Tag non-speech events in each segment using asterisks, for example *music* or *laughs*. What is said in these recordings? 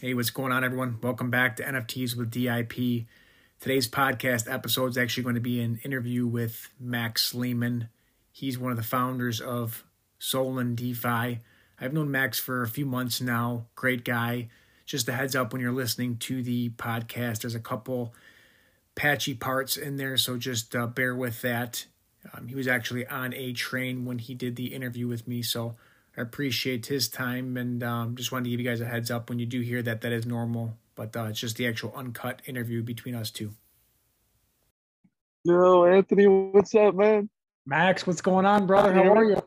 Hey, what's going on, everyone? Welcome back to NFTs with DIP. Today's podcast episode is actually going to be an interview with Max Lyman. He's one of the founders of Solon DeFi. I've known Max for a few months now. Great guy. Just a heads up when you're listening to the podcast, there's a couple patchy parts in there, so just uh, bear with that. Um, he was actually on a train when he did the interview with me, so I appreciate his time and um, just wanted to give you guys a heads up when you do hear that that is normal, but uh, it's just the actual uncut interview between us two. Yo, Anthony, what's up, man? Max, what's going on, brother? How are you?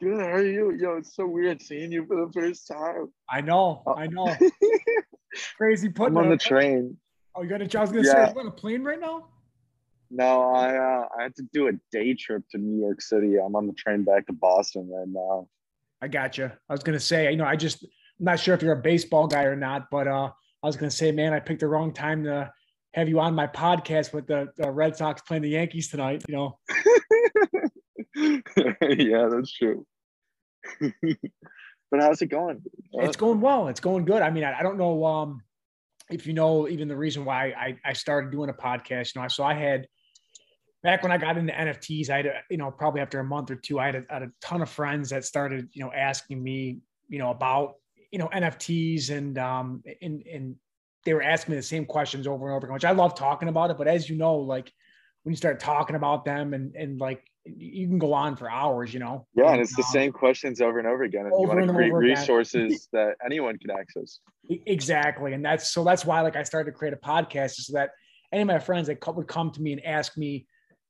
Good. How are you? Yo, it's so weird seeing you for the first time. I know. I know. *laughs* Crazy putting I'm on the train. Oh, you got a job? I was gonna yeah. say, you on a plane right now? No, I uh, I had to do a day trip to New York City. I'm on the train back to Boston right now. I got you. I was gonna say, you know, I just I'm not sure if you're a baseball guy or not, but uh, I was gonna say, man, I picked the wrong time to have you on my podcast with the, the Red Sox playing the Yankees tonight. You know. *laughs* yeah, that's true. *laughs* but how's it going? It's going well. It's going good. I mean, I, I don't know um, if you know even the reason why I, I started doing a podcast. You know, so I had back when I got into NFTs, I had, a, you know, probably after a month or two, I had a, had a ton of friends that started, you know, asking me, you know, about, you know, NFTs and, um, and, and they were asking me the same questions over and over again, which I love talking about it. But as you know, like when you start talking about them and, and like, you can go on for hours, you know? Yeah. And it's the um, same questions over and over again. And over you want to create resources *laughs* that anyone can access. Exactly. And that's, so that's why, like I started to create a podcast so that any of my friends that would come to me and ask me,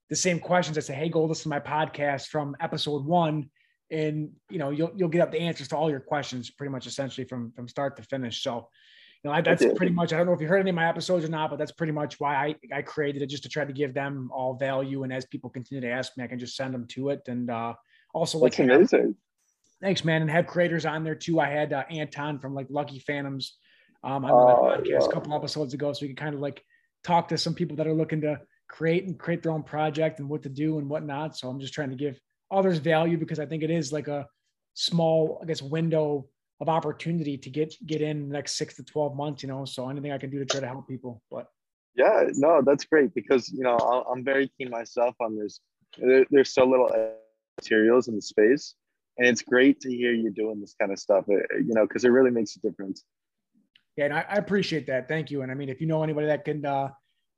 the same questions. I say, hey, go listen to my podcast from episode one, and you know you'll you'll get up the answers to all your questions pretty much essentially from from start to finish. So, you know, that's pretty much. I don't know if you heard any of my episodes or not, but that's pretty much why I I created it just to try to give them all value. And as people continue to ask me, I can just send them to it. And uh, also, like, that's amazing. Thanks, man, and have creators on there too. I had uh, Anton from like Lucky Phantoms um, on my uh, podcast a couple episodes ago, so we can kind of like talk to some people that are looking to create and create their own project and what to do and whatnot. So I'm just trying to give others value because I think it is like a small, I guess, window of opportunity to get get in the next six to 12 months, you know. So anything I can do to try to help people. But yeah, no, that's great because you know I'm very keen myself on this. There, there's so little materials in the space, and it's great to hear you doing this kind of stuff. Uh, you know, because it really makes a difference. Yeah, and I, I, appreciate that. Thank you. And I mean, if you know anybody that can uh,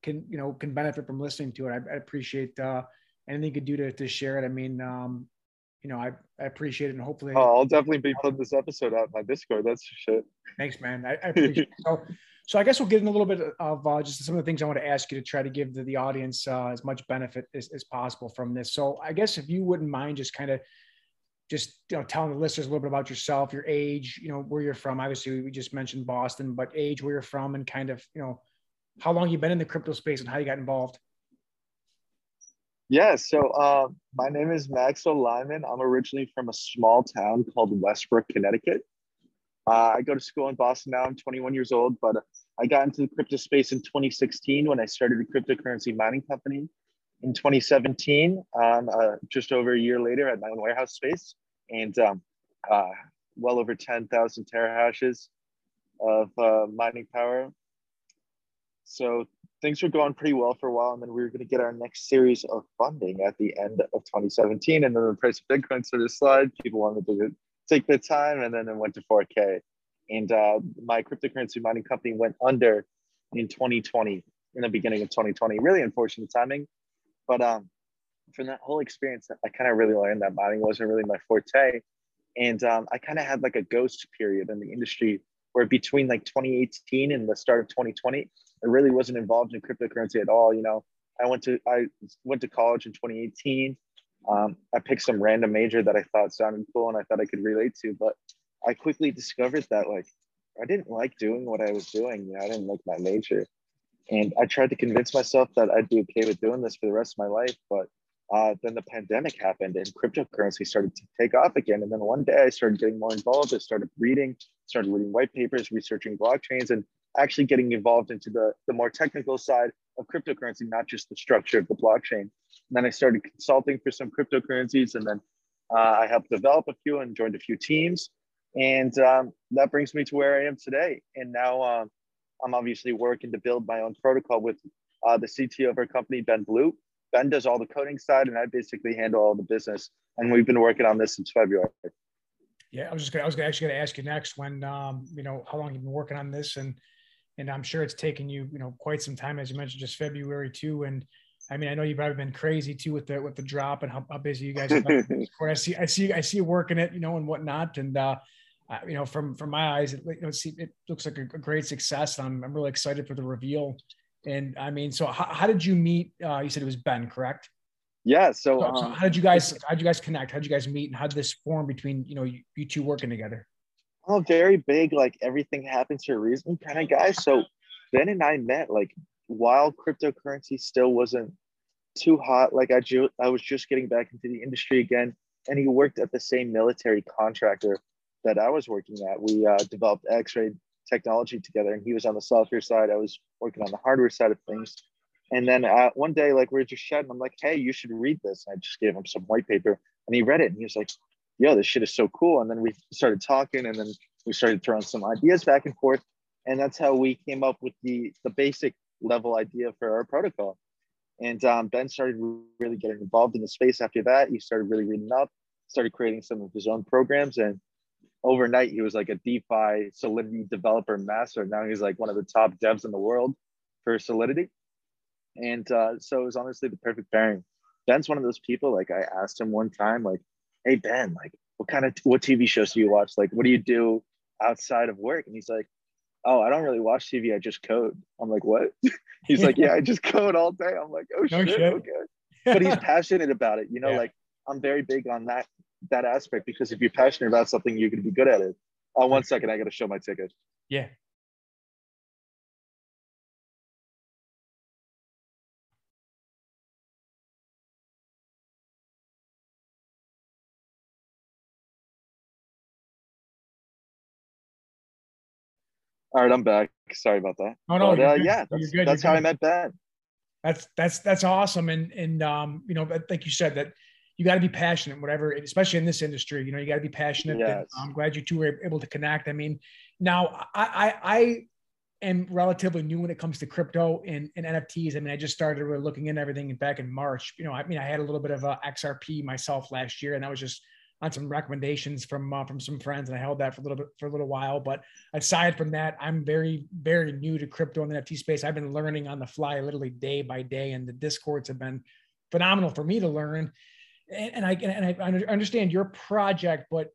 can you know can benefit from listening to it. I, I appreciate uh, anything you could do to, to share it. I mean, um, you know, I, I appreciate it, and hopefully, oh, I'll definitely be putting this episode out in my Discord. That's shit. Thanks, man. I, I *laughs* appreciate it. So, so I guess we'll get in a little bit of uh, just some of the things I want to ask you to try to give the, the audience uh, as much benefit as, as possible from this. So, I guess if you wouldn't mind, just kind of just you know telling the listeners a little bit about yourself, your age, you know, where you're from. Obviously, we just mentioned Boston, but age, where you're from, and kind of you know how long you've been in the crypto space and how you got involved. Yeah, so uh, my name is Maxwell Lyman. I'm originally from a small town called Westbrook, Connecticut. Uh, I go to school in Boston now. I'm 21 years old, but I got into the crypto space in 2016 when I started a cryptocurrency mining company. In 2017, um, uh, just over a year later, had my own warehouse space and um, uh, well over 10,000 terahashes of uh, mining power so things were going pretty well for a while, and then we were going to get our next series of funding at the end of 2017, and then the price of Bitcoin started to slide. People wanted to take their time, and then it went to 4K. And uh, my cryptocurrency mining company went under in 2020, in the beginning of 2020. Really unfortunate timing, but um, from that whole experience, I kind of really learned that mining wasn't really my forte, and um, I kind of had like a ghost period in the industry where between like 2018 and the start of 2020 I really wasn't involved in cryptocurrency at all. You know, I went to I went to college in 2018. Um, I picked some random major that I thought sounded cool and I thought I could relate to, but I quickly discovered that like I didn't like doing what I was doing. You know, I didn't like my major, and I tried to convince myself that I'd be okay with doing this for the rest of my life. But uh, then the pandemic happened and cryptocurrency started to take off again. And then one day I started getting more involved. I started reading, started reading white papers, researching blockchains, and actually getting involved into the, the more technical side of cryptocurrency, not just the structure of the blockchain. And then I started consulting for some cryptocurrencies, and then uh, I helped develop a few and joined a few teams. And um, that brings me to where I am today. And now um, I'm obviously working to build my own protocol with uh, the CTO of our company, Ben Blue. Ben does all the coding side, and I basically handle all the business. And we've been working on this since February. Yeah, I was just I was actually going to ask you next when um, you know how long you've been working on this, and and I'm sure it's taken you you know quite some time, as you mentioned, just February too. And I mean, I know you've probably been crazy too with the with the drop and how, how busy you guys have been. *laughs* I see, I see, I see you working it, you know, and whatnot. And uh, you know, from from my eyes, it, you know, see, it looks like a, a great success. I'm I'm really excited for the reveal. And I mean, so how, how did you meet? Uh, you said it was Ben, correct? Yeah. So, so, um, so, how did you guys how did you guys connect? How did you guys meet, and how did this form between you know you, you two working together? Oh, very big. Like everything happens for a reason, kind of guy. So Ben and I met like while cryptocurrency still wasn't too hot. Like I ju- I was just getting back into the industry again, and he worked at the same military contractor that I was working at. We uh, developed X-ray technology together, and he was on the software side. I was working on the hardware side of things. And then uh, one day, like we are just chatting, I'm like, "Hey, you should read this." And I just gave him some white paper, and he read it, and he was like, "Yo, this shit is so cool." And then we started talking, and then we started throwing some ideas back and forth, and that's how we came up with the the basic level idea for our protocol. And um, Ben started really getting involved in the space after that. He started really reading up, started creating some of his own programs, and overnight he was like a DeFi Solidity developer master. Now he's like one of the top devs in the world for Solidity and uh, so it was honestly the perfect pairing. Ben's one of those people. Like I asked him one time, like, "Hey Ben, like, what kind of what TV shows do you watch? Like, what do you do outside of work?" And he's like, "Oh, I don't really watch TV. I just code." I'm like, "What?" *laughs* he's like, "Yeah, I just code all day." I'm like, "Oh no shit, shit, okay." But he's passionate about it. You know, *laughs* yeah. like I'm very big on that that aspect because if you're passionate about something, you're going to be good at it. Oh, one second, I got to show my ticket. Yeah. All right, I'm back. Sorry about that. Oh no, but, uh, yeah, that's, that's how I met Ben. That's that's that's awesome, and and um, you know, like you said, that you got to be passionate, whatever, especially in this industry. You know, you got to be passionate. Yes. I'm glad you two were able to connect. I mean, now I I, I am relatively new when it comes to crypto and, and NFTs. I mean, I just started really looking into everything back in March. You know, I mean, I had a little bit of a XRP myself last year, and that was just on some recommendations from uh, from some friends, and I held that for a little bit for a little while. But aside from that, I'm very very new to crypto and the NFT space. I've been learning on the fly, literally day by day, and the discords have been phenomenal for me to learn. And, and I and I understand your project, but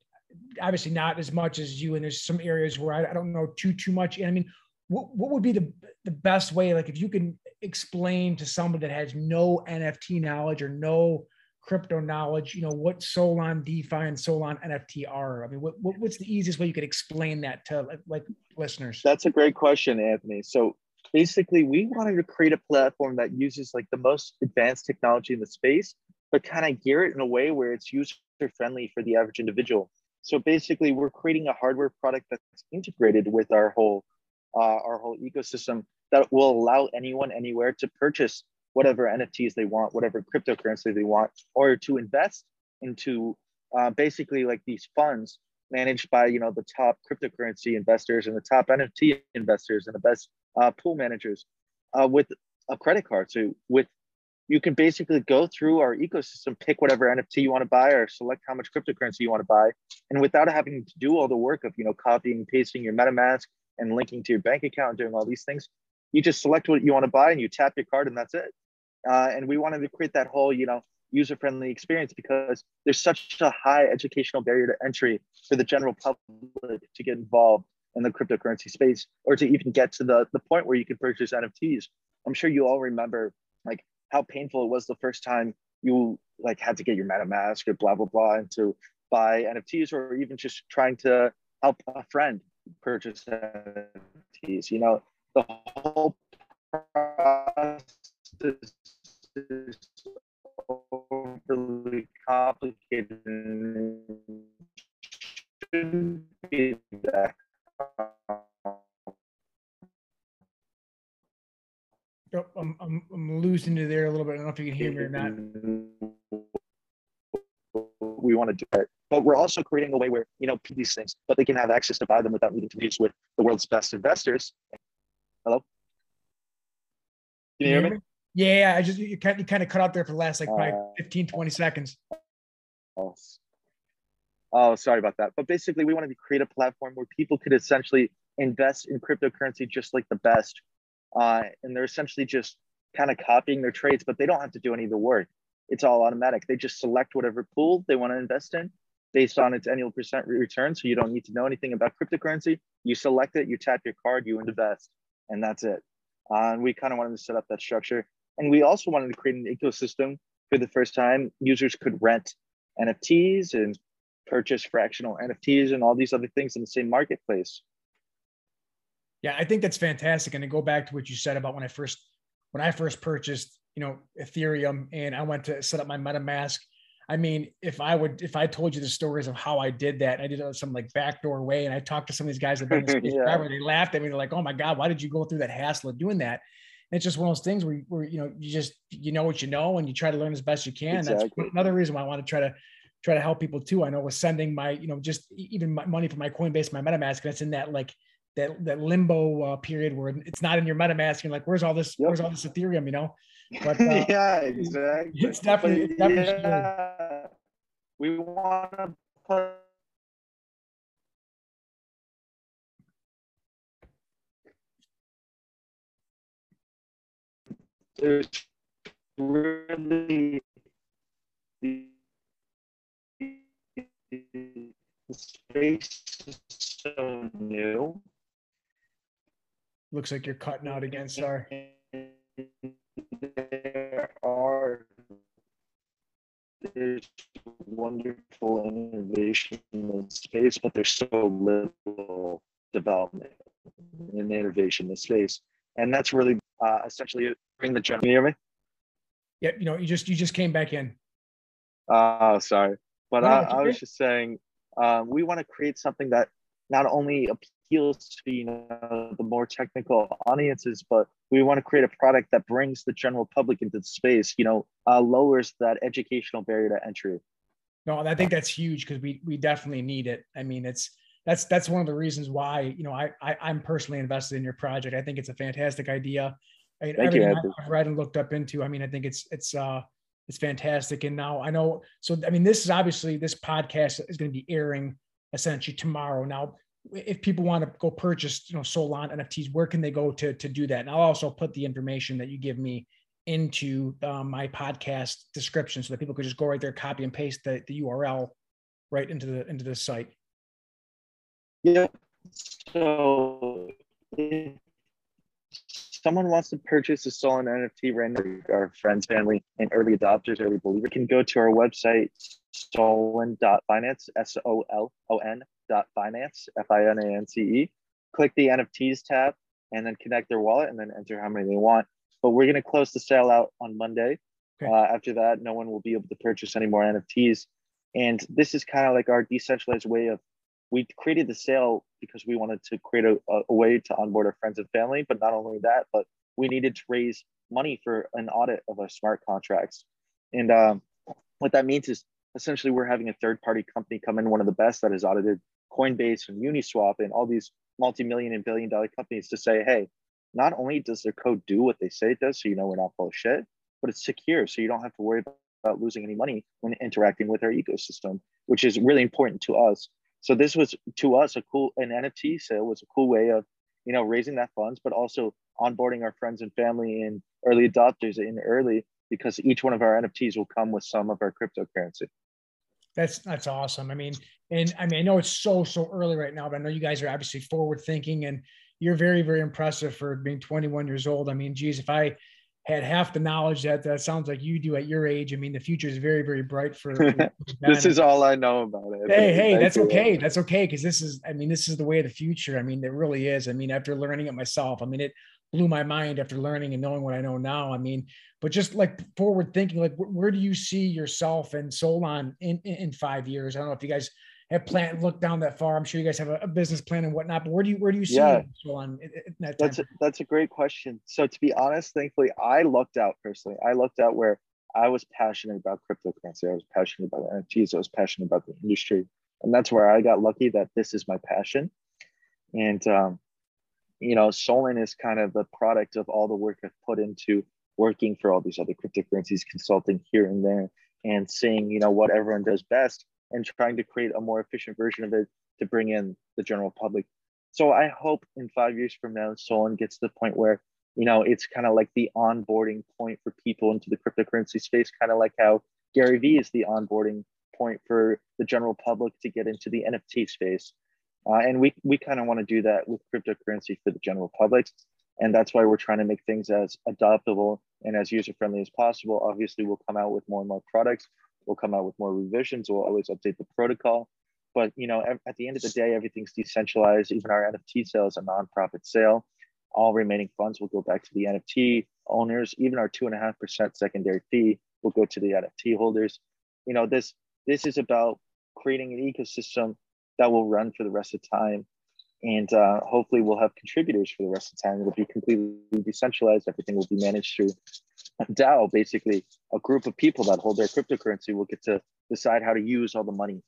obviously not as much as you. And there's some areas where I, I don't know too too much. And I mean, what what would be the the best way? Like if you can explain to someone that has no NFT knowledge or no crypto knowledge, you know, what Solon DeFi and Solon NFT are? I mean, what, what, what's the easiest way you could explain that to like, like listeners? That's a great question, Anthony. So basically, we wanted to create a platform that uses like the most advanced technology in the space, but kind of gear it in a way where it's user friendly for the average individual. So basically, we're creating a hardware product that's integrated with our whole uh, our whole ecosystem that will allow anyone anywhere to purchase whatever NFTs they want, whatever cryptocurrency they want, or to invest into uh, basically like these funds managed by you know the top cryptocurrency investors and the top NFT investors and the best uh, pool managers uh, with a credit card. So with you can basically go through our ecosystem, pick whatever NFT you want to buy, or select how much cryptocurrency you want to buy, and without having to do all the work of you know copying and pasting your MetaMask and linking to your bank account and doing all these things, you just select what you want to buy and you tap your card and that's it. Uh, and we wanted to create that whole, you know, user-friendly experience because there's such a high educational barrier to entry for the general public to get involved in the cryptocurrency space or to even get to the, the point where you could purchase NFTs. I'm sure you all remember like how painful it was the first time you like had to get your MetaMask or blah blah blah and to buy NFTs or even just trying to help a friend purchase NFTs. You know, the whole process is overly complicated and shouldn't be that Oh, I'm, I'm, I'm losing you there a little bit. I don't know if you can hear me or not. We want to do it but we're also creating a way where you know these things, but they can have access to buy them without needing to meet with the world's best investors. Hello, can you, hear me? Yeah, I just you kind, you kind of cut out there for the last like uh, 15, 20 seconds. Oh, oh, sorry about that. But basically, we wanted to create a platform where people could essentially invest in cryptocurrency just like the best, uh, and they're essentially just kind of copying their trades, but they don't have to do any of the work. It's all automatic. They just select whatever pool they want to invest in, based on its annual percent return. So you don't need to know anything about cryptocurrency. You select it, you tap your card, you invest, and that's it. Uh, and we kind of wanted to set up that structure. And we also wanted to create an ecosystem for the first time. Users could rent NFTs and purchase fractional NFTs and all these other things in the same marketplace. Yeah, I think that's fantastic. And to go back to what you said about when I first when I first purchased, you know, Ethereum and I went to set up my MetaMask I mean, if I would, if I told you the stories of how I did that, I did it on some like backdoor way, and I talked to some of these guys that been in *laughs* space yeah. forever, they laughed at me. They're like, "Oh my god, why did you go through that hassle of doing that?" And it's just one of those things where, where you know you just you know what you know, and you try to learn as best you can. Exactly. That's another reason why I want to try to try to help people too. I know with sending my you know just even my money from my Coinbase, my MetaMask, and it's in that like that that limbo uh, period where it's not in your MetaMask. You're like, "Where's all this? Yep. Where's all this Ethereum?" You know. But *laughs* uh, yeah, exactly. It's definitely, it's definitely yeah we want to put there's really the, space is so new. Looks like you're cutting out again, sorry. There are there's wonderful innovation in space, but there's so little development and innovation in space. And that's really uh, essentially bring the general. Can you hear me? Yeah, you know, you just you just came back in. Oh, sorry. But no, I, I was just saying, um, we want to create something that not only appeals to you know the more technical audiences, but we want to create a product that brings the general public into the space. You know, uh, lowers that educational barrier to entry. No, I think that's huge because we we definitely need it. I mean, it's that's that's one of the reasons why you know I, I am personally invested in your project. I think it's a fantastic idea. I, Thank everything you, I've read and looked up into. I mean, I think it's it's uh it's fantastic. And now I know. So I mean, this is obviously this podcast is going to be airing essentially tomorrow. Now, if people want to go purchase, you know, Solon NFTs, where can they go to to do that? And I'll also put the information that you give me into um, my podcast description so that people could just go right there, copy and paste the, the URL right into the into the site. Yeah. So if someone wants to purchase a Solon NFT now, our friends, family, and early adopters, early believers can go to our website, solon.finance, S-O-L-O-N dot finance, F-I-N-A-N-C-E. Click the NFTs tab and then connect their wallet and then enter how many they want. But we're going to close the sale out on Monday. Okay. Uh, after that, no one will be able to purchase any more NFTs. And this is kind of like our decentralized way of we created the sale because we wanted to create a, a, way to onboard our friends and family. But not only that, but we needed to raise money for an audit of our smart contracts. And um, what that means is essentially we're having a third party company come in, one of the best that has audited Coinbase and Uniswap and all these multi-million and billion dollar companies to say, hey, not only does their code do what they say it does, so you know we're not bullshit, but it's secure, so you don't have to worry about losing any money when interacting with our ecosystem, which is really important to us. So this was to us a cool an NFT sale was a cool way of you know raising that funds, but also onboarding our friends and family and early adopters in early because each one of our NFTs will come with some of our cryptocurrency. That's that's awesome. I mean, and I mean, I know it's so so early right now, but I know you guys are obviously forward thinking, and you're very very impressive for being 21 years old. I mean, geez, if I had half the knowledge that that sounds like you do at your age, I mean, the future is very very bright for. *laughs* this is all I know about it. Hey, hey, Thank that's you. okay. That's okay because this is, I mean, this is the way of the future. I mean, it really is. I mean, after learning it myself, I mean, it blew my mind after learning and knowing what I know now. I mean, but just like forward thinking, like where do you see yourself and Solon in, in, in five years? I don't know if you guys have plant look down that far. I'm sure you guys have a, a business plan and whatnot. But where do you where do you see yeah. Solon? That that's a, that's a great question. So to be honest, thankfully, I looked out personally. I looked out where I was passionate about cryptocurrency. I was passionate about NFTs. I was passionate about the industry, and that's where I got lucky that this is my passion. And um, you know, Solon is kind of the product of all the work I've put into working for all these other cryptocurrencies, consulting here and there, and seeing you know what everyone does best, and trying to create a more efficient version of it to bring in the general public. So I hope in five years from now, Solon gets to the point where you know it's kind of like the onboarding point for people into the cryptocurrency space, kind of like how Gary Vee is the onboarding point for the general public to get into the NFT space. Uh, and we, we kind of want to do that with cryptocurrency for the general public. And that's why we're trying to make things as adoptable and as user friendly as possible. Obviously, we'll come out with more and more products. We'll come out with more revisions. We'll always update the protocol. But you know, at the end of the day, everything's decentralized. Even our NFT sale is a nonprofit sale. All remaining funds will go back to the NFT owners. Even our two and a half percent secondary fee will go to the NFT holders. You know, this this is about creating an ecosystem that will run for the rest of time. And uh, hopefully we'll have contributors for the rest of the time. It'll be completely decentralized. Everything will be managed through *laughs* DAO, basically a group of people that hold their cryptocurrency will get to decide how to use all the money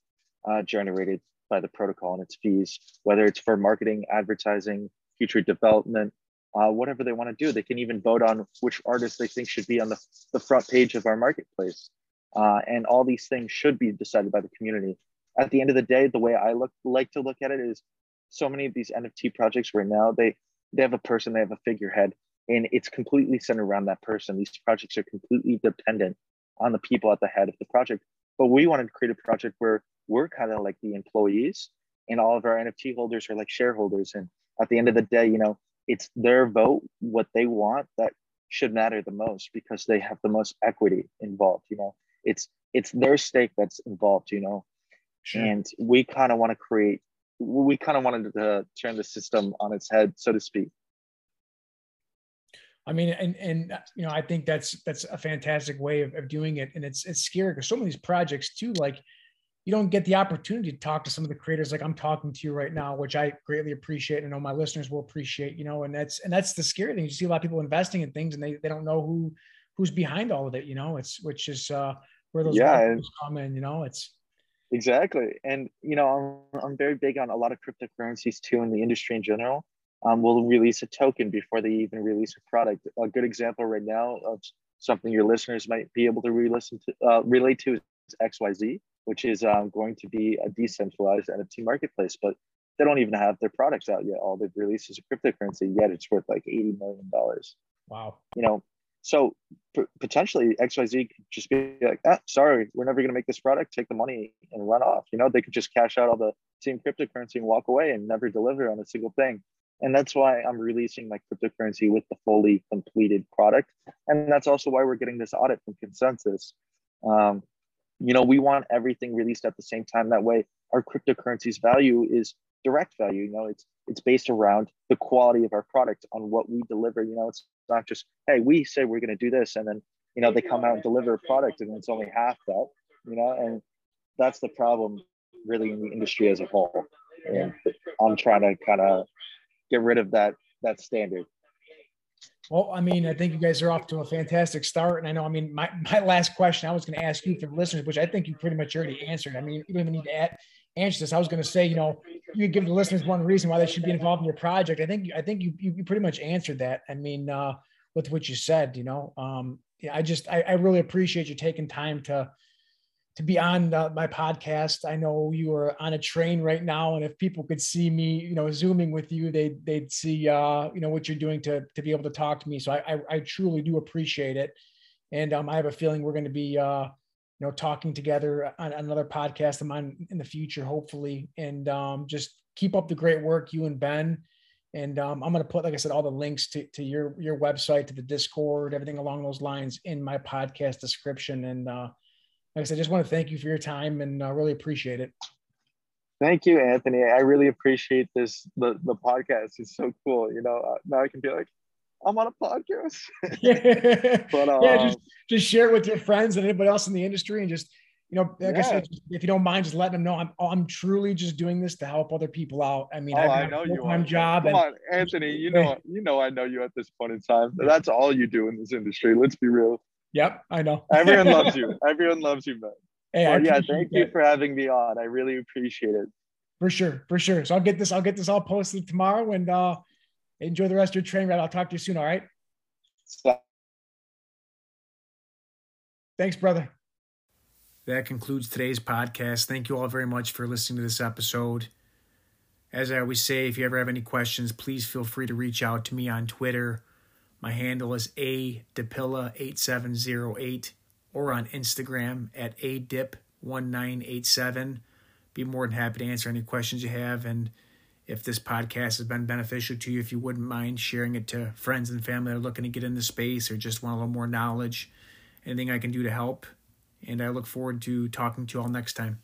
uh, generated by the protocol and its fees, whether it's for marketing, advertising, future development, uh, whatever they want to do. They can even vote on which artists they think should be on the, the front page of our marketplace. Uh, and all these things should be decided by the community at the end of the day, the way I look like to look at it is so many of these NFT projects right now, they they have a person, they have a figurehead, and it's completely centered around that person. These projects are completely dependent on the people at the head of the project. But we wanted to create a project where we're kind of like the employees and all of our NFT holders are like shareholders. And at the end of the day, you know, it's their vote, what they want that should matter the most because they have the most equity involved. You know, it's it's their stake that's involved, you know. Sure. And we kind of want to create, we kind of wanted to turn the system on its head, so to speak. I mean, and and you know, I think that's that's a fantastic way of, of doing it, and it's it's scary because some of these projects too, like you don't get the opportunity to talk to some of the creators like I'm talking to you right now, which I greatly appreciate. And I know my listeners will appreciate, you know, and that's and that's the scary thing. You see a lot of people investing in things and they, they don't know who who's behind all of it, you know, it's which is uh where those yeah, come in, you know, it's Exactly. And, you know, I'm, I'm very big on a lot of cryptocurrencies too in the industry in general. Um, we'll release a token before they even release a product. A good example right now of something your listeners might be able to re-listen to, uh, relate to is XYZ, which is um, going to be a decentralized NFT marketplace, but they don't even have their products out yet. All they've released is a cryptocurrency, yet it's worth like $80 million. Wow. You know, so p- potentially XYZ could just be like, ah, sorry, we're never going to make this product, take the money and run off. You know, they could just cash out all the same cryptocurrency and walk away and never deliver on a single thing. And that's why I'm releasing my cryptocurrency with the fully completed product. And that's also why we're getting this audit from ConsenSys Um, you know, we want everything released at the same time. That way, our cryptocurrency's value is direct value. You know, it's it's based around the quality of our product on what we deliver. You know, it's not just hey, we say we're going to do this, and then you know they come out and deliver a product, and it's only half that. You know, and that's the problem really in the industry as a whole. And I'm trying to kind of get rid of that that standard. Well, I mean, I think you guys are off to a fantastic start. And I know, I mean, my, my last question I was going to ask you for listeners, which I think you pretty much already answered. I mean, you don't even need to add, answer this. I was going to say, you know, you give the listeners one reason why they should be involved in your project. I think I think you you, pretty much answered that. I mean, uh, with what you said, you know, um, yeah, I just I, I really appreciate you taking time to to be on uh, my podcast. I know you are on a train right now, and if people could see me, you know, zooming with you, they'd they'd see uh, you know what you're doing to to be able to talk to me. So I I, I truly do appreciate it, and um, I have a feeling we're going to be uh, you know, talking together on another podcast of mine in the future, hopefully. And um, just keep up the great work, you and Ben. And um, I'm going to put, like I said, all the links to, to your your website, to the Discord, everything along those lines in my podcast description. And uh, like I said, just want to thank you for your time and uh, really appreciate it. Thank you, Anthony. I really appreciate this. The the podcast is so cool. You know, uh, now I can be like, I'm on a podcast. *laughs* *laughs* but um, yeah, just just share it with your friends and anybody else in the industry, and just you know, like yeah. I said, if you don't mind, just letting them know I'm I'm truly just doing this to help other people out. I mean, oh, I know you are. job. Come and, on, Anthony. You know, *laughs* you know, I know you at this point in time. That's all you do in this industry. Let's be real. Yep, I know. *laughs* Everyone loves you. Everyone loves you, man. Hey, well, yeah, thank you for having me on. I really appreciate it. For sure, for sure. So I'll get this. I'll get this all posted tomorrow, and uh, enjoy the rest of your train ride. I'll talk to you soon. All right. Stop. Thanks, brother. That concludes today's podcast. Thank you all very much for listening to this episode. As I always say, if you ever have any questions, please feel free to reach out to me on Twitter. My handle is a dipilla8708 or on Instagram at adip1987. Be more than happy to answer any questions you have. And if this podcast has been beneficial to you, if you wouldn't mind sharing it to friends and family that are looking to get into space or just want a little more knowledge, anything I can do to help. And I look forward to talking to you all next time.